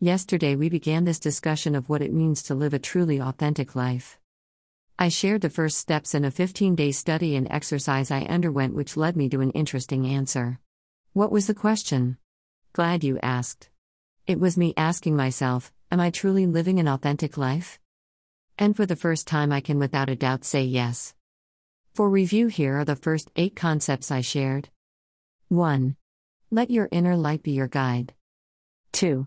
Yesterday, we began this discussion of what it means to live a truly authentic life. I shared the first steps in a 15 day study and exercise I underwent, which led me to an interesting answer. What was the question? Glad you asked. It was me asking myself, Am I truly living an authentic life? And for the first time, I can without a doubt say yes. For review, here are the first eight concepts I shared 1. Let your inner light be your guide. 2.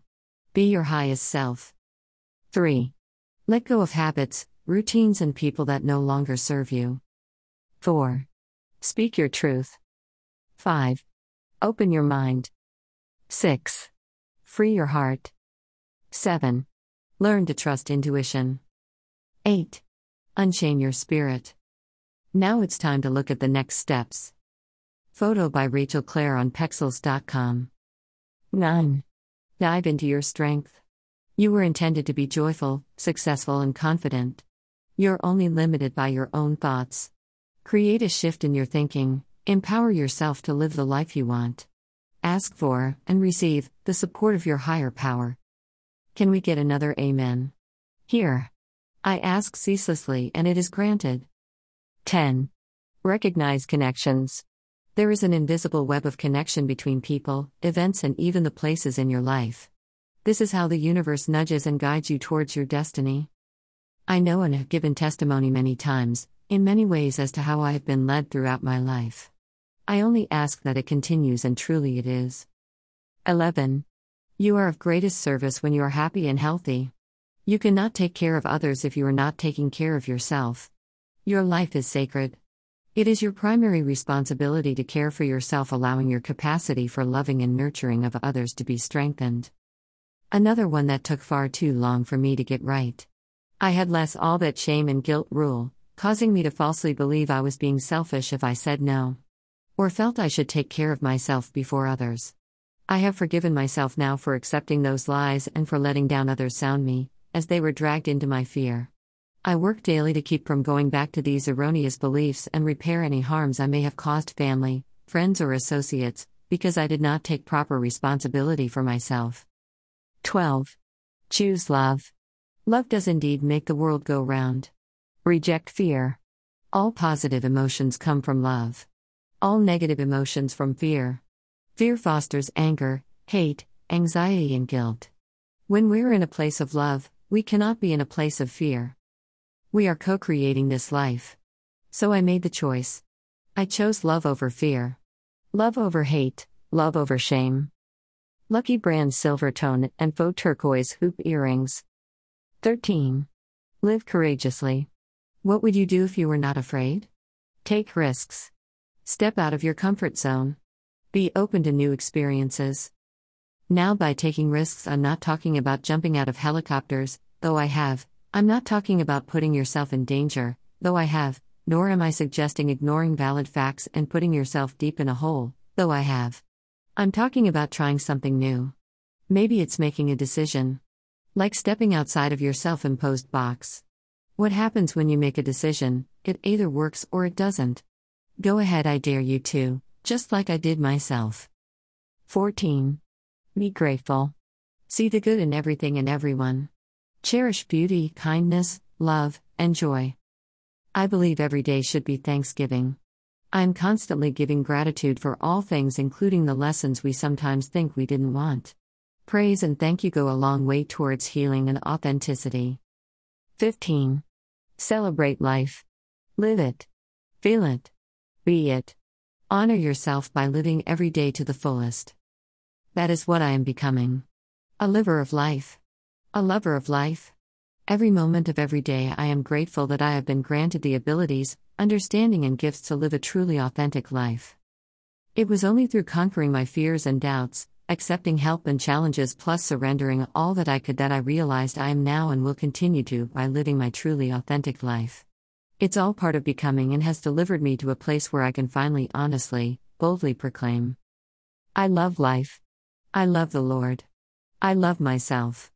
Be your highest self. 3. Let go of habits, routines, and people that no longer serve you. 4. Speak your truth. 5. Open your mind. 6. Free your heart. 7. Learn to trust intuition. 8. Unchain your spirit. Now it's time to look at the next steps. Photo by Rachel Clare on Pexels.com. 9. Dive into your strength. You were intended to be joyful, successful, and confident. You're only limited by your own thoughts. Create a shift in your thinking, empower yourself to live the life you want. Ask for, and receive, the support of your higher power. Can we get another Amen? Here. I ask ceaselessly, and it is granted. 10. Recognize connections. There is an invisible web of connection between people, events, and even the places in your life. This is how the universe nudges and guides you towards your destiny. I know and have given testimony many times, in many ways, as to how I have been led throughout my life. I only ask that it continues, and truly it is. 11. You are of greatest service when you are happy and healthy. You cannot take care of others if you are not taking care of yourself. Your life is sacred. It is your primary responsibility to care for yourself, allowing your capacity for loving and nurturing of others to be strengthened. Another one that took far too long for me to get right. I had less all that shame and guilt rule, causing me to falsely believe I was being selfish if I said no. Or felt I should take care of myself before others. I have forgiven myself now for accepting those lies and for letting down others sound me, as they were dragged into my fear. I work daily to keep from going back to these erroneous beliefs and repair any harms I may have caused family, friends, or associates, because I did not take proper responsibility for myself. 12. Choose love. Love does indeed make the world go round. Reject fear. All positive emotions come from love. All negative emotions from fear. Fear fosters anger, hate, anxiety, and guilt. When we're in a place of love, we cannot be in a place of fear. We are co creating this life. So I made the choice. I chose love over fear. Love over hate, love over shame. Lucky Brand Silver Tone and Faux Turquoise Hoop Earrings. 13. Live courageously. What would you do if you were not afraid? Take risks. Step out of your comfort zone. Be open to new experiences. Now, by taking risks, I'm not talking about jumping out of helicopters, though I have, I'm not talking about putting yourself in danger, though I have, nor am I suggesting ignoring valid facts and putting yourself deep in a hole, though I have. I'm talking about trying something new. Maybe it's making a decision. Like stepping outside of your self imposed box. What happens when you make a decision? It either works or it doesn't. Go ahead, I dare you to, just like I did myself. 14. Be grateful. See the good in everything and everyone. Cherish beauty, kindness, love, and joy. I believe every day should be Thanksgiving. I am constantly giving gratitude for all things, including the lessons we sometimes think we didn't want. Praise and thank you go a long way towards healing and authenticity. 15. Celebrate life. Live it. Feel it. Be it. Honor yourself by living every day to the fullest. That is what I am becoming. A liver of life. A lover of life. Every moment of every day, I am grateful that I have been granted the abilities, understanding, and gifts to live a truly authentic life. It was only through conquering my fears and doubts, accepting help and challenges, plus surrendering all that I could, that I realized I am now and will continue to by living my truly authentic life. It's all part of becoming and has delivered me to a place where I can finally, honestly, boldly proclaim I love life. I love the Lord. I love myself.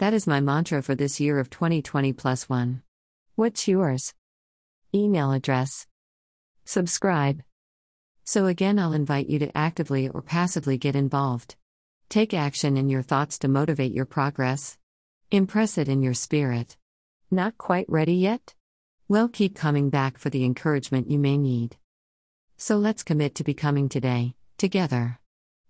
That is my mantra for this year of 2020 plus one. What's yours? Email address. Subscribe. So again, I'll invite you to actively or passively get involved. Take action in your thoughts to motivate your progress. Impress it in your spirit. Not quite ready yet? Well, keep coming back for the encouragement you may need. So let's commit to becoming today, together.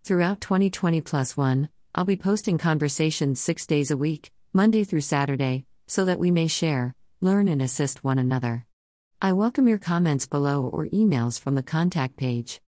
Throughout 2020 plus one, I'll be posting conversations six days a week, Monday through Saturday, so that we may share, learn, and assist one another. I welcome your comments below or emails from the contact page.